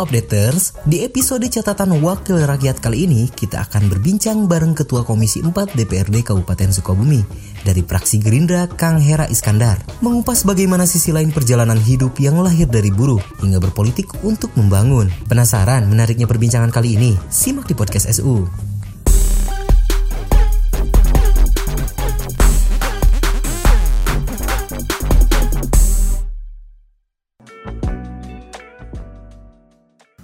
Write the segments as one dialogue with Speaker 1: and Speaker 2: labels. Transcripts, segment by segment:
Speaker 1: Halo Updaters, di episode catatan Wakil Rakyat kali ini kita akan berbincang bareng Ketua Komisi 4 DPRD Kabupaten Sukabumi dari praksi Gerindra Kang Hera Iskandar mengupas bagaimana sisi lain perjalanan hidup yang lahir dari buruh hingga berpolitik untuk membangun. Penasaran menariknya perbincangan kali ini? Simak di podcast SU.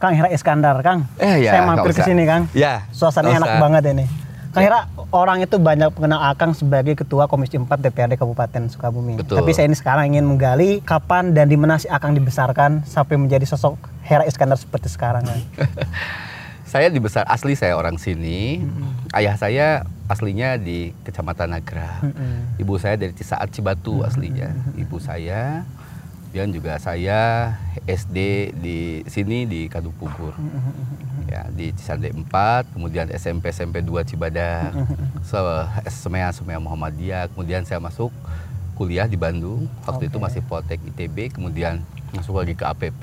Speaker 2: Kang Hera Iskandar, Kang.
Speaker 3: Eh, ya,
Speaker 2: Saya mampir ke sini, Kang.
Speaker 3: Ya,
Speaker 2: Suasananya enak banget ini. Kang Hera, orang itu banyak mengenal Akang sebagai Ketua Komisi 4 DPRD Kabupaten Sukabumi.
Speaker 3: Betul.
Speaker 2: Tapi saya ini sekarang ingin menggali kapan dan di mana sih Akang dibesarkan sampai menjadi sosok Hera Iskandar seperti sekarang, Kang.
Speaker 3: Saya dibesar asli saya orang sini. Ayah saya aslinya di Kecamatan Nagra. Ibu saya dari Cisaat Cibatu aslinya. Ibu saya dan juga saya SD di sini di Kaduk Pugur. Ya, di Cisande 4, kemudian SMP SMP 2 Cibadak. So, Semea Semea Muhammadiyah, kemudian saya masuk kuliah di Bandung. Waktu itu
Speaker 2: Oke.
Speaker 3: masih Poltek ITB, kemudian masuk lagi ke APP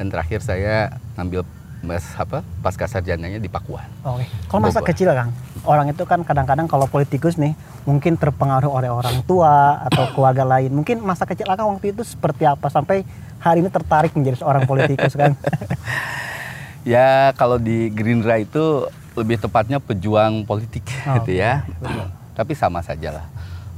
Speaker 3: dan terakhir saya ngambil mas apa pasca sarjananya di Pakuan.
Speaker 2: Oke. Kalau masa
Speaker 3: Bogor.
Speaker 2: kecil, Kang, orang itu kan kadang-kadang kalau politikus nih mungkin terpengaruh oleh orang tua atau keluarga lain. Mungkin masa kecil Akang waktu itu seperti apa sampai hari ini tertarik menjadi seorang politikus, Kang?
Speaker 3: Ya kalau di Gerindra itu lebih tepatnya pejuang politik
Speaker 2: Oh,
Speaker 3: gitu ya. Tapi sama saja lah.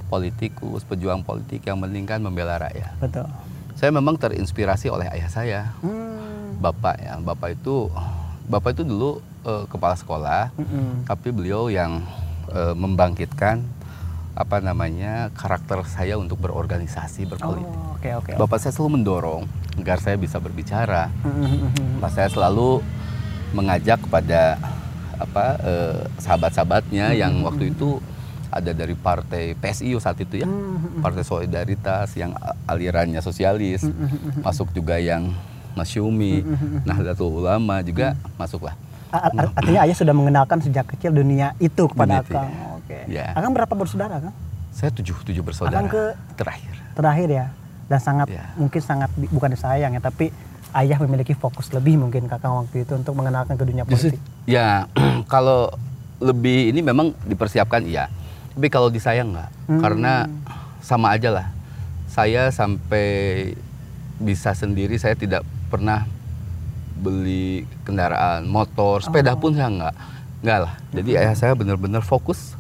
Speaker 3: Politikus, pejuang politik yang penting kan membela rakyat.
Speaker 2: Betul.
Speaker 3: Saya memang terinspirasi oleh ayah saya,
Speaker 2: Hmm.
Speaker 3: bapak ya. Bapak itu bapak itu dulu eh, kepala sekolah,
Speaker 2: Mm-mm.
Speaker 3: tapi beliau yang eh, membangkitkan apa namanya karakter saya untuk berorganisasi berpolitik.
Speaker 2: Oh, Oke, oke.
Speaker 3: Bapak saya selalu mendorong agar saya bisa berbicara. Bapak saya selalu mengajak kepada apa eh, sahabat-sahabatnya yang waktu itu ada dari partai PSI saat itu ya, Partai Solidaritas yang alirannya sosialis, masuk juga yang Masyumi, Nahdlatul Ulama juga masuklah.
Speaker 2: Artinya ayah sudah mengenalkan sejak kecil dunia itu kepada Akang.
Speaker 3: Ya.
Speaker 2: Oke.
Speaker 3: Ya.
Speaker 2: Akang berapa bersaudara, Kang?
Speaker 3: Saya tujuh tujuh bersaudara
Speaker 2: Akang ke-
Speaker 3: terakhir.
Speaker 2: Terakhir ya. Dan sangat
Speaker 3: Ya.
Speaker 2: mungkin sangat bukan disayang ya, tapi ayah memiliki fokus lebih mungkin Kakang waktu itu untuk mengenalkan ke dunia politik.
Speaker 3: ya kalau lebih ini memang dipersiapkan iya. Tapi kalau disayang nggak,
Speaker 2: Hmm.
Speaker 3: karena sama aja lah. Saya sampai bisa sendiri, saya tidak pernah beli kendaraan motor, sepeda pun saya nggak, nggak lah. Jadi ayah saya benar-benar fokus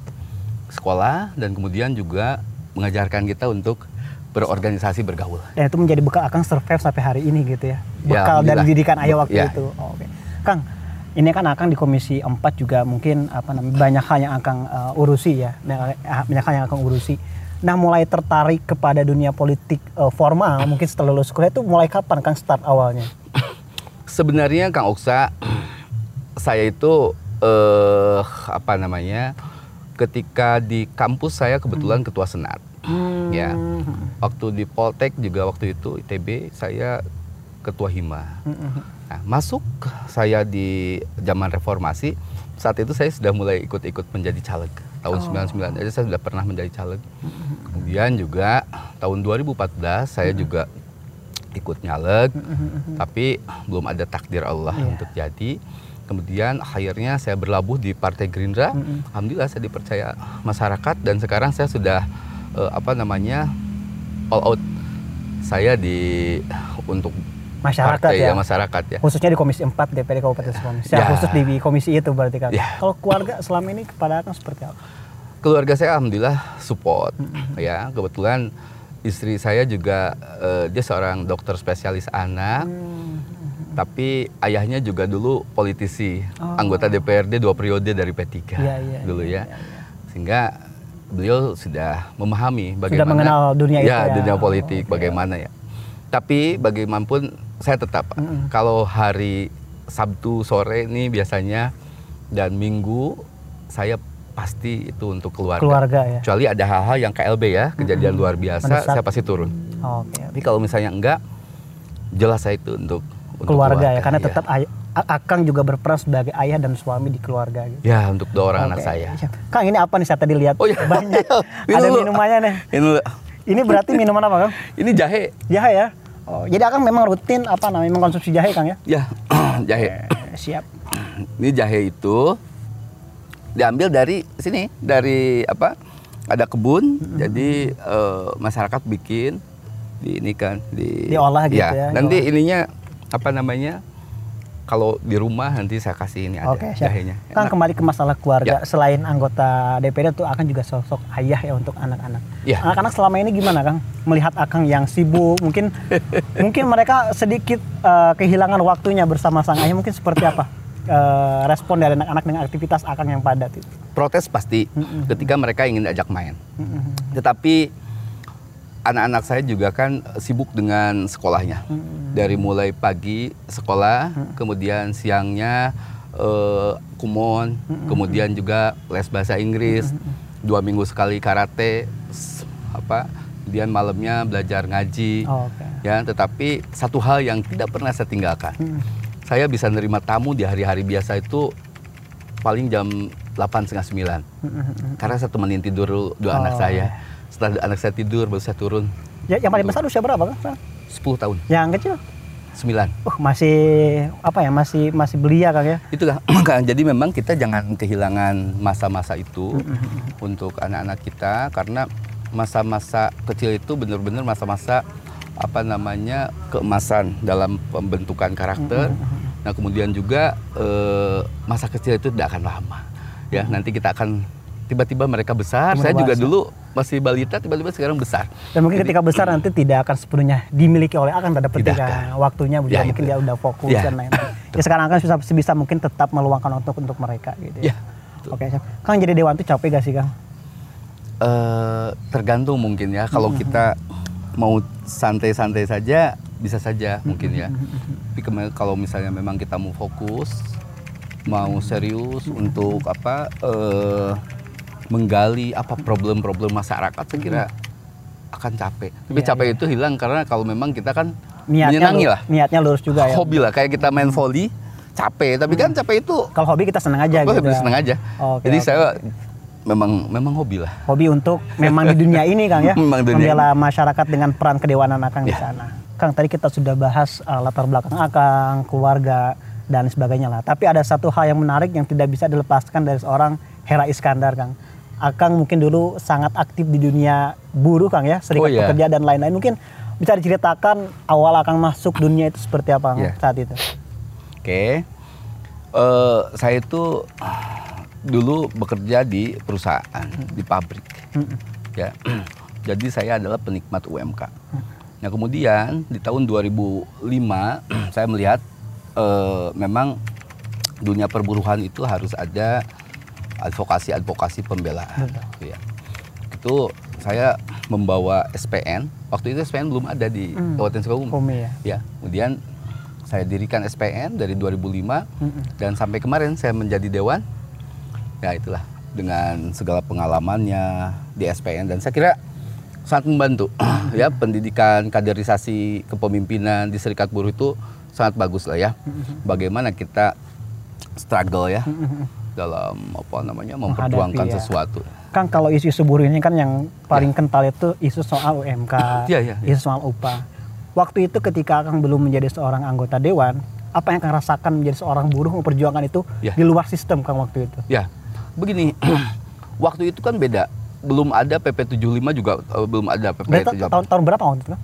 Speaker 3: sekolah dan kemudian juga mengajarkan kita untuk berorganisasi bergaul.
Speaker 2: Dan itu menjadi bekal Akang survive sampai hari ini gitu ya.
Speaker 3: Ya,
Speaker 2: Bekal dari
Speaker 3: alhamdulillah.
Speaker 2: didikan ayah waktu
Speaker 3: Ya.
Speaker 2: itu. Oh, Oke. Kang, ini kan Akang di Komisi 4 juga mungkin apa namanya banyak hal yang Akang uh, urusi ya. Banyak hal yang Akang urusi. Nah, mulai tertarik kepada dunia politik uh, formal mungkin setelah lulus kuliah itu mulai kapan Kang start awalnya?
Speaker 3: Sebenarnya Kang Oksa, saya itu eh apa namanya? Ketika di kampus saya kebetulan ketua senat. Ya. Waktu di Poltek juga waktu itu ITB saya ketua hima. Nah, masuk saya di zaman reformasi, saat itu saya sudah mulai ikut-ikut menjadi caleg. Tahun 99 aja saya sudah pernah menjadi caleg. Kemudian juga tahun 2014 saya juga ikut nyalek, tapi belum ada takdir Allah
Speaker 2: Iya.
Speaker 3: untuk jadi. Kemudian akhirnya saya berlabuh di Partai Gerindra. Alhamdulillah saya dipercaya masyarakat dan sekarang saya sudah eh, apa namanya all out. Saya di untuk
Speaker 2: Masyarakat
Speaker 3: partai
Speaker 2: ya.
Speaker 3: masyarakat ya.
Speaker 2: Khususnya di Komisi 4 DPD Kabupaten Sukabumi.
Speaker 3: Ya.
Speaker 2: khusus di komisi itu berarti Kang.
Speaker 3: Ya.
Speaker 2: Kalau keluarga selama ini kepada Akang seperti apa?
Speaker 3: Keluarga saya alhamdulillah support ya. Kebetulan istri saya juga eh, dia seorang dokter spesialis anak. Tapi ayahnya juga dulu politisi,
Speaker 2: Oh.
Speaker 3: anggota DPRD dua periode dari P3
Speaker 2: Iya, iya,
Speaker 3: dulu
Speaker 2: iya,
Speaker 3: ya. Sehingga beliau sudah memahami
Speaker 2: Sudah
Speaker 3: bagaimana
Speaker 2: mengenal dunia itu ya.
Speaker 3: ya, dunia politik
Speaker 2: Oh, oke.
Speaker 3: bagaimana ya. Tapi bagaimanapun saya tetap kalau hari Sabtu sore ini biasanya dan Minggu saya pasti itu untuk keluarga.
Speaker 2: Keluarga ya.
Speaker 3: Kecuali ada hal-hal yang KLB ya, kejadian luar biasa,
Speaker 2: Mendesak.
Speaker 3: saya pasti turun.
Speaker 2: Oke.
Speaker 3: Tapi kalau misalnya enggak, jelas saya itu untuk, untuk
Speaker 2: keluarga, ya karena
Speaker 3: iya.
Speaker 2: tetap Akang juga berperan sebagai ayah dan suami di keluarga gitu.
Speaker 3: Ya untuk dua orang anak
Speaker 2: Oke.
Speaker 3: saya.
Speaker 2: Kang ini apa nih saya tadi lihat
Speaker 3: Oh iya.
Speaker 2: banyak
Speaker 3: Minum
Speaker 2: ada minumannya nih.
Speaker 3: Ini,
Speaker 2: Ini berarti minuman apa Kang?
Speaker 3: ini jahe.
Speaker 2: Jahe ya. Oh, jadi Akang memang rutin apa namanya mengkonsumsi jahe Kang ya?
Speaker 3: Ya, jahe.
Speaker 2: Eh, siap.
Speaker 3: Ini jahe itu diambil dari sini, dari apa? Ada kebun, jadi eh, masyarakat bikin di ini kan di
Speaker 2: Diolah gitu ya,
Speaker 3: Nanti
Speaker 2: diolah.
Speaker 3: ininya apa namanya? Kalau di rumah nanti saya kasih ini ada
Speaker 2: siap.
Speaker 3: jahenya.
Speaker 2: Kang
Speaker 3: Enak.
Speaker 2: kembali ke masalah keluarga.
Speaker 3: Ya.
Speaker 2: Selain anggota DPD tuh akan juga sosok ayah ya untuk anak-anak.
Speaker 3: Ya.
Speaker 2: Anak-anak selama ini gimana Kang? Melihat Akang yang sibuk, mungkin mungkin mereka sedikit eh, kehilangan waktunya bersama sang ayah. Mungkin seperti apa eh, respon dari anak-anak dengan aktivitas Akang yang padat itu?
Speaker 3: protes pasti ketika mereka ingin diajak main. Tetapi anak-anak saya juga kan sibuk dengan sekolahnya. Dari mulai pagi sekolah, kemudian siangnya eh, kumon, kemudian juga les bahasa Inggris, dua minggu sekali karate, apa, kemudian malamnya belajar ngaji.
Speaker 2: Oh, Oke.
Speaker 3: Ya, tetapi satu hal yang tidak pernah saya tinggalkan. Saya bisa nerima tamu di hari-hari biasa itu paling jam 8 setengah 9. Karena saya temenin tidur dua anak
Speaker 2: Oh,
Speaker 3: saya. Setelah anak saya tidur baru saya turun
Speaker 2: Ya, yang paling besar usia berapa Kang?
Speaker 3: 10 tahun,
Speaker 2: Yang kecil?
Speaker 3: 9.
Speaker 2: Uh, masih apa ya? Masih masih belia Kang ya?
Speaker 3: Itu kan jadi memang kita jangan kehilangan masa-masa itu untuk anak-anak kita karena masa-masa kecil itu benar-benar masa-masa apa namanya keemasan dalam pembentukan karakter. Nah kemudian juga eh, masa kecil itu tidak akan lama. Ya nanti kita akan tiba-tiba mereka besar. Saya juga dulu masih balita, tiba-tiba sekarang besar.
Speaker 2: Dan mungkin ketika besar nanti tidak akan sepenuhnya dimiliki oleh akan tanda petik
Speaker 3: Tidak
Speaker 2: kan.
Speaker 3: akan.
Speaker 2: waktunya
Speaker 3: Ya,
Speaker 2: mungkin
Speaker 3: itu.
Speaker 2: dia udah fokus
Speaker 3: Ya.
Speaker 2: dan lain-lain. Ya sekarang kan bisa bisa mungkin tetap meluangkan waktu untuk mereka gitu
Speaker 3: Ya.
Speaker 2: ya. Oke, siap. Kang jadi dewan tuh capek gak sih Kang?
Speaker 3: Eh, tergantung mungkin ya. Kalau kita mau santai-santai saja bisa saja mungkin ya. Tapi kema- kalau misalnya memang kita mau fokus, mau serius untuk apa eh, menggali apa problem-problem masyarakat, saya kira akan capek. Tapi
Speaker 2: Iya,
Speaker 3: capek itu hilang karena kalau memang kita kan
Speaker 2: Niatnya
Speaker 3: menyenangi
Speaker 2: lu-
Speaker 3: lah,
Speaker 2: Niatnya lurus juga ya.
Speaker 3: hobi lah. Kayak kita main volley, capek. Tapi kan capek itu
Speaker 2: Kalau hobi kita seneng aja gitu. ya.
Speaker 3: seneng aja.
Speaker 2: Oke,
Speaker 3: Jadi
Speaker 2: oke.
Speaker 3: saya memang memang hobi lah.
Speaker 2: Hobi untuk memang di dunia ini Kang ya.
Speaker 3: Memang dunia
Speaker 2: membela masyarakat dengan peran kedewanan Akang di
Speaker 3: Ya.
Speaker 2: sana. Kang tadi kita sudah bahas uh, latar belakang Akang, keluarga dan sebagainya lah. Tapi ada satu hal yang menarik yang tidak bisa dilepaskan dari seorang Hera Iskandar Kang. Akang mungkin dulu sangat aktif di dunia buruh Kang ya, serikat
Speaker 3: Oh, iya.
Speaker 2: pekerja dan lain-lain. Mungkin bisa diceritakan awal Akang masuk dunia itu seperti apa Kang,
Speaker 3: Iya.
Speaker 2: saat itu?
Speaker 3: Oke, Eh, saya itu dulu bekerja di perusahaan, di pabrik, ya. Jadi saya adalah penikmat UMK. Nah kemudian di tahun 2005 saya melihat eh, memang dunia perburuhan itu harus ada advokasi-advokasi pembelaan. Ya. Itu saya membawa SPN. Waktu itu SPN belum ada di
Speaker 2: Hmm.
Speaker 3: Kabupaten Sukabumi.
Speaker 2: Umi ya.
Speaker 3: Ya, kemudian saya dirikan SPN dari 2005 dan sampai kemarin saya menjadi dewan. Ya itulah dengan segala pengalamannya di SPN dan saya kira sangat membantu ya pendidikan kaderisasi kepemimpinan di Serikat Buruh itu sangat bagus lah ya. Bagaimana kita struggle ya dalam apa namanya memperjuangkan
Speaker 2: ya.
Speaker 3: sesuatu.
Speaker 2: Kang kalau isu-isu buruh ini kan yang paling kental itu isu soal UMK,
Speaker 3: Iya, iya, iya.
Speaker 2: isu soal upah. Waktu itu ketika Kang belum menjadi seorang anggota dewan, apa yang Kang rasakan menjadi seorang buruh memperjuangkan itu
Speaker 3: Iya.
Speaker 2: di luar sistem Kang waktu itu?
Speaker 3: Ya, begini, waktu itu kan beda. Belum ada PP 75 juga eh, belum ada PP
Speaker 2: Berarti
Speaker 3: 78.
Speaker 2: tahun, tahun berapa waktu itu?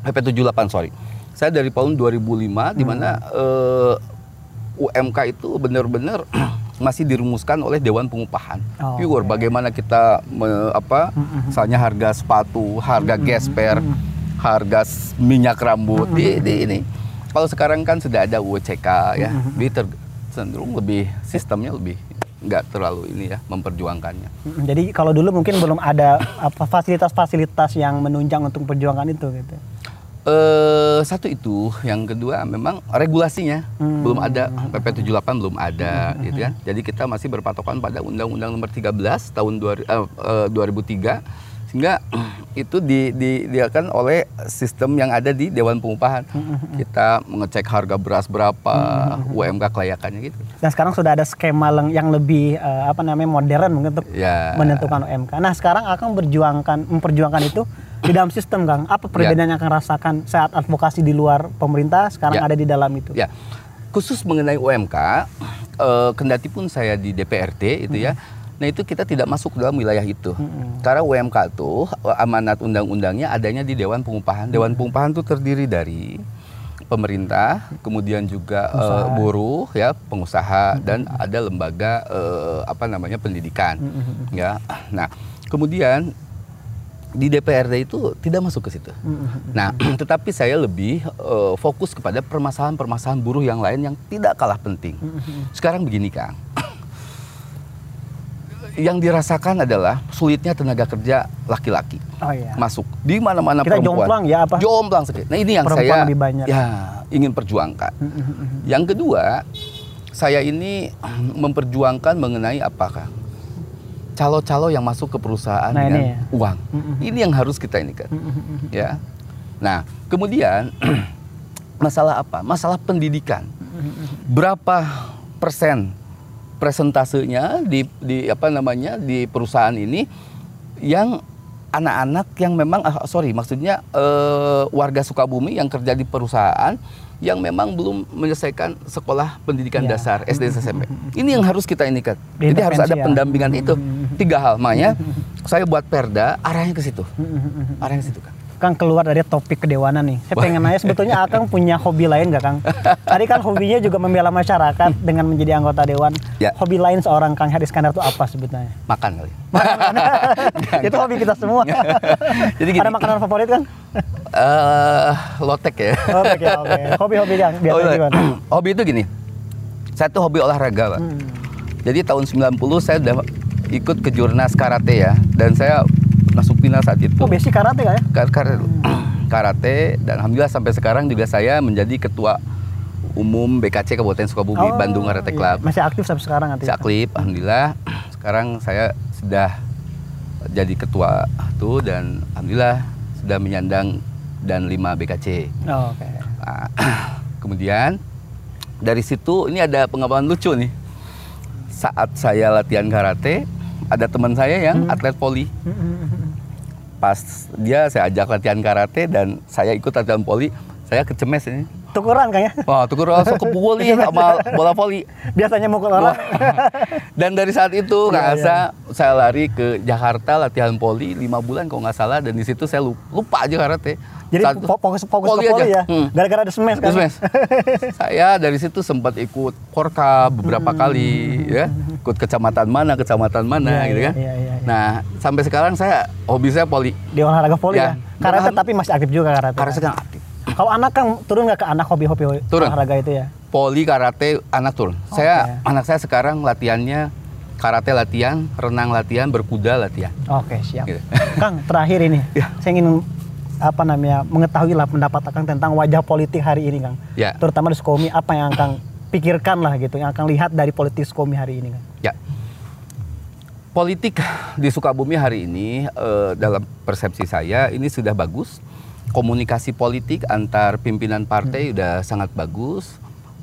Speaker 3: PP 78 sorry. Saya dari tahun 2005 di mana eh, UMK itu benar-benar masih dirumuskan oleh Dewan Pengupahan.
Speaker 2: Oh,
Speaker 3: Pure bagaimana kita me- apa misalnya harga sepatu, harga gesper, harga minyak rambut di, di ini. Kalau sekarang kan sudah ada UCK ya. Jadi ter- cenderung lebih sistemnya lebih nggak terlalu ini ya memperjuangkannya.
Speaker 2: Jadi kalau dulu mungkin belum ada apa fasilitas-fasilitas yang menunjang untuk perjuangan itu gitu.
Speaker 3: Eh satu itu, yang kedua memang regulasinya
Speaker 2: Hmm.
Speaker 3: belum ada PP 78 belum ada gitu kan. Jadi kita masih berpatokan pada Undang-Undang Nomor 13 tahun dua- eh, eh, 2003 sehingga itu di, di, diakan oleh sistem yang ada di Dewan Pengupahan. Kita mengecek harga beras berapa, UMK kelayakannya gitu.
Speaker 2: Dan sekarang sudah ada skema yang lebih eh, apa namanya modern mungkin untuk
Speaker 3: Ya.
Speaker 2: menentukan UMK. Nah sekarang akan berjuangkan memperjuangkan itu di dalam sistem Kang. Apa perbedaan yang akan rasakan saat advokasi di luar pemerintah sekarang
Speaker 3: Ya.
Speaker 2: ada di dalam itu?
Speaker 3: Ya, khusus mengenai UMK, eh, kendati pun saya di DPRD itu ya, nah itu kita tidak masuk dalam wilayah itu. Karena UMK itu eh, amanat undang-undangnya adanya di Dewan Pengupahan. Dewan Pengupahan itu terdiri dari pemerintah, kemudian juga
Speaker 2: Pengusaha.
Speaker 3: buruh, ya pengusaha dan ada lembaga eh, apa namanya pendidikan, ya. Nah, kemudian di DPRD itu tidak masuk ke situ. Nah, tetapi saya lebih eh, fokus kepada permasalahan-permasalahan buruh yang lain yang tidak kalah penting. Sekarang begini, Kang. Yang dirasakan adalah sulitnya tenaga kerja laki-laki
Speaker 2: Oh iya.
Speaker 3: masuk di mana-mana
Speaker 2: Kita
Speaker 3: perempuan.
Speaker 2: jomplang ya, apa?
Speaker 3: Jomplang sekali. Nah, ini yang
Speaker 2: Perempuan
Speaker 3: saya
Speaker 2: lebih banyak.
Speaker 3: ya ingin perjuangkan. Yang kedua, saya ini memperjuangkan mengenai apakah calo-calo yang masuk ke perusahaan
Speaker 2: Nah,
Speaker 3: dengan
Speaker 2: ini ya.
Speaker 3: uang. Ini yang harus kita ini kan. ya. Nah, kemudian masalah apa? Masalah pendidikan. Berapa persen presentasenya di di apa namanya di perusahaan ini yang anak-anak yang memang ah, sorry maksudnya eh, warga Sukabumi yang kerja di perusahaan yang memang belum menyelesaikan sekolah pendidikan
Speaker 2: Ya.
Speaker 3: dasar SD SMP. Ini yang harus kita ini kan. Jadi harus ada
Speaker 2: ya.
Speaker 3: pendampingan itu tiga hal. Makanya saya buat perda arahnya ke situ. Arahnya ke situ kan.
Speaker 2: Kang keluar dari topik kedewanan nih. Saya pengen nanya sebetulnya Akang punya hobi lain nggak Kang? Tadi kan hobinya juga membela masyarakat dengan menjadi anggota dewan.
Speaker 3: Ya.
Speaker 2: Hobi lain seorang Kang Haris Iskandar itu apa sebetulnya?
Speaker 3: Makan kali.
Speaker 2: itu hobi kita semua.
Speaker 3: Jadi gini.
Speaker 2: Ada makanan favorit Kang?
Speaker 3: Eh, lotek ya.
Speaker 2: Oke, oke. Hobi-hobi Kang, biasanya
Speaker 3: Oh, iya.
Speaker 2: gimana?
Speaker 3: hobi itu gini. Saya tuh hobi olahraga, Pak.
Speaker 2: Hmm.
Speaker 3: Jadi tahun 90 saya udah ikut ke Jurnas karate ya dan saya masuk final saat itu.
Speaker 2: Oh, basic karate kan ya?
Speaker 3: Kar- kar- karate dan alhamdulillah sampai sekarang juga saya menjadi ketua umum BKC Kabupaten Sukabumi
Speaker 2: Oh,
Speaker 3: Bandung Karate
Speaker 2: iya.
Speaker 3: Club.
Speaker 2: Masih aktif sampai sekarang nanti.
Speaker 3: Saya aktif, alhamdulillah. Sekarang saya sudah jadi ketua tuh dan alhamdulillah sudah menyandang dan 5 BKC.
Speaker 2: Oh, oke.
Speaker 3: Nah, kemudian dari situ ini ada pengalaman lucu nih. Saat saya latihan karate, ada teman saya yang atlet poli. Pas dia saya ajak latihan karate dan saya ikut latihan poli, saya kecemes ini.
Speaker 2: Tukuran Kang ya?
Speaker 3: Wah, tuh langsung kepukul nih sama bola voli.
Speaker 2: Biasanya mukul orang.
Speaker 3: Dan dari saat itu nggak
Speaker 2: Iya,
Speaker 3: asa saya lari ke Jakarta latihan poli lima bulan kalau nggak salah dan di situ saya lu- lupa aja karate.
Speaker 2: Jadi fokus fokus ke poli ya.
Speaker 3: Hmm.
Speaker 2: Gara-gara ada semes kan?
Speaker 3: Mas, saya dari situ sempat ikut Korka beberapa kali ya, ikut kecamatan mana, kecamatan mana
Speaker 2: Hmm. Iya,
Speaker 3: gitu kan.
Speaker 2: iya, iya, iya.
Speaker 3: Nah, sampai sekarang saya hobi saya poli.
Speaker 2: Di olahraga poli ya.
Speaker 3: Ya.
Speaker 2: Karate
Speaker 3: Karena-
Speaker 2: tapi masih aktif juga karate.
Speaker 3: Karena sekarang aktif.
Speaker 2: Kalau anak kan turun nggak ke anak hobi-hobi olahraga itu ya?
Speaker 3: Poli, karate, anak turun. Saya anak saya sekarang latihannya karate latihan, renang latihan, berkuda latihan.
Speaker 2: Oke siap.
Speaker 3: Gitu.
Speaker 2: Kang terakhir ini,
Speaker 3: Ya.
Speaker 2: saya ingin apa namanya mengetahui lah pendapat Kang tentang wajah politik hari ini Kang.
Speaker 3: Ya.
Speaker 2: Terutama di Sukomi apa yang Kang pikirkan lah gitu, yang akan lihat dari politik Sukomi hari ini Kang.
Speaker 3: Ya. Politik di Sukabumi hari ini eh, dalam persepsi saya ini sudah bagus. Komunikasi politik antar pimpinan partai udah sangat bagus.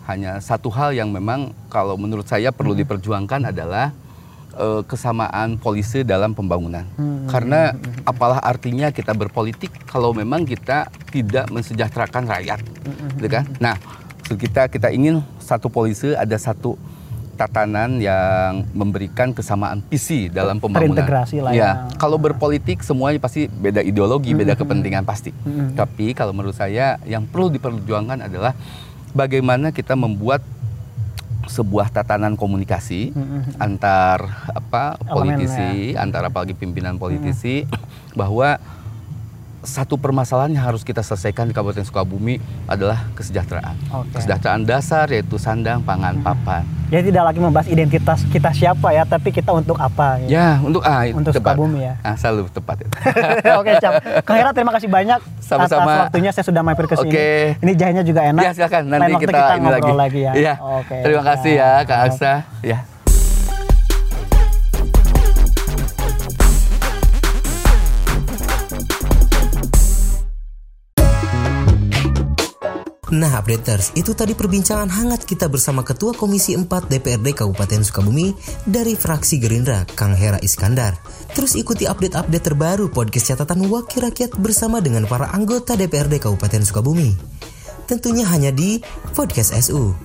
Speaker 3: Hanya satu hal yang memang kalau menurut saya perlu diperjuangkan adalah eh, kesamaan polisi dalam pembangunan. Karena apalah artinya kita berpolitik kalau memang kita tidak mensejahterakan rakyat, gitu kan? Nah, kita kita ingin satu polisi ada satu tatanan yang memberikan kesamaan visi dalam pembangunan.
Speaker 2: Terintegrasi lah
Speaker 3: ya.
Speaker 2: ya.
Speaker 3: Kalau berpolitik semuanya pasti beda ideologi, beda kepentingan pasti.
Speaker 2: Mm-mm.
Speaker 3: Tapi kalau menurut saya yang perlu diperjuangkan adalah bagaimana kita membuat sebuah tatanan komunikasi
Speaker 2: Mm-mm.
Speaker 3: antar apa
Speaker 2: Elemen,
Speaker 3: politisi, antar apalagi pimpinan politisi bahwa satu permasalahan yang harus kita selesaikan di Kabupaten Sukabumi adalah kesejahteraan.
Speaker 2: Oke.
Speaker 3: Kesejahteraan dasar yaitu sandang, pangan, papan.
Speaker 2: Jadi tidak lagi membahas identitas kita siapa ya, tapi kita untuk apa gitu.
Speaker 3: Ya, untuk ah
Speaker 2: Untuk
Speaker 3: tepat.
Speaker 2: Sukabumi ya.
Speaker 3: Ah, selalu tepat itu.
Speaker 2: Oke, Cap. Kang Hera terima kasih banyak
Speaker 3: Sama-sama.
Speaker 2: atas waktunya saya sudah mampir ke sini.
Speaker 3: Oke.
Speaker 2: Ini jahenya juga enak.
Speaker 3: Ya, silakan nanti
Speaker 2: Lain waktu
Speaker 3: kita, ini
Speaker 2: ngobrol
Speaker 3: lagi.
Speaker 2: ya.
Speaker 3: Iya.
Speaker 2: Oke.
Speaker 3: Terima kasih ya, Kak. Aksa. Ya.
Speaker 1: Nah, updaters, itu tadi perbincangan hangat kita bersama Ketua Komisi 4 DPRD Kabupaten Sukabumi dari fraksi Gerindra, Kang Hera Iskandar. Terus ikuti update-update terbaru podcast catatan Wakil Rakyat bersama dengan para anggota DPRD Kabupaten Sukabumi. Tentunya hanya di Podcast SU.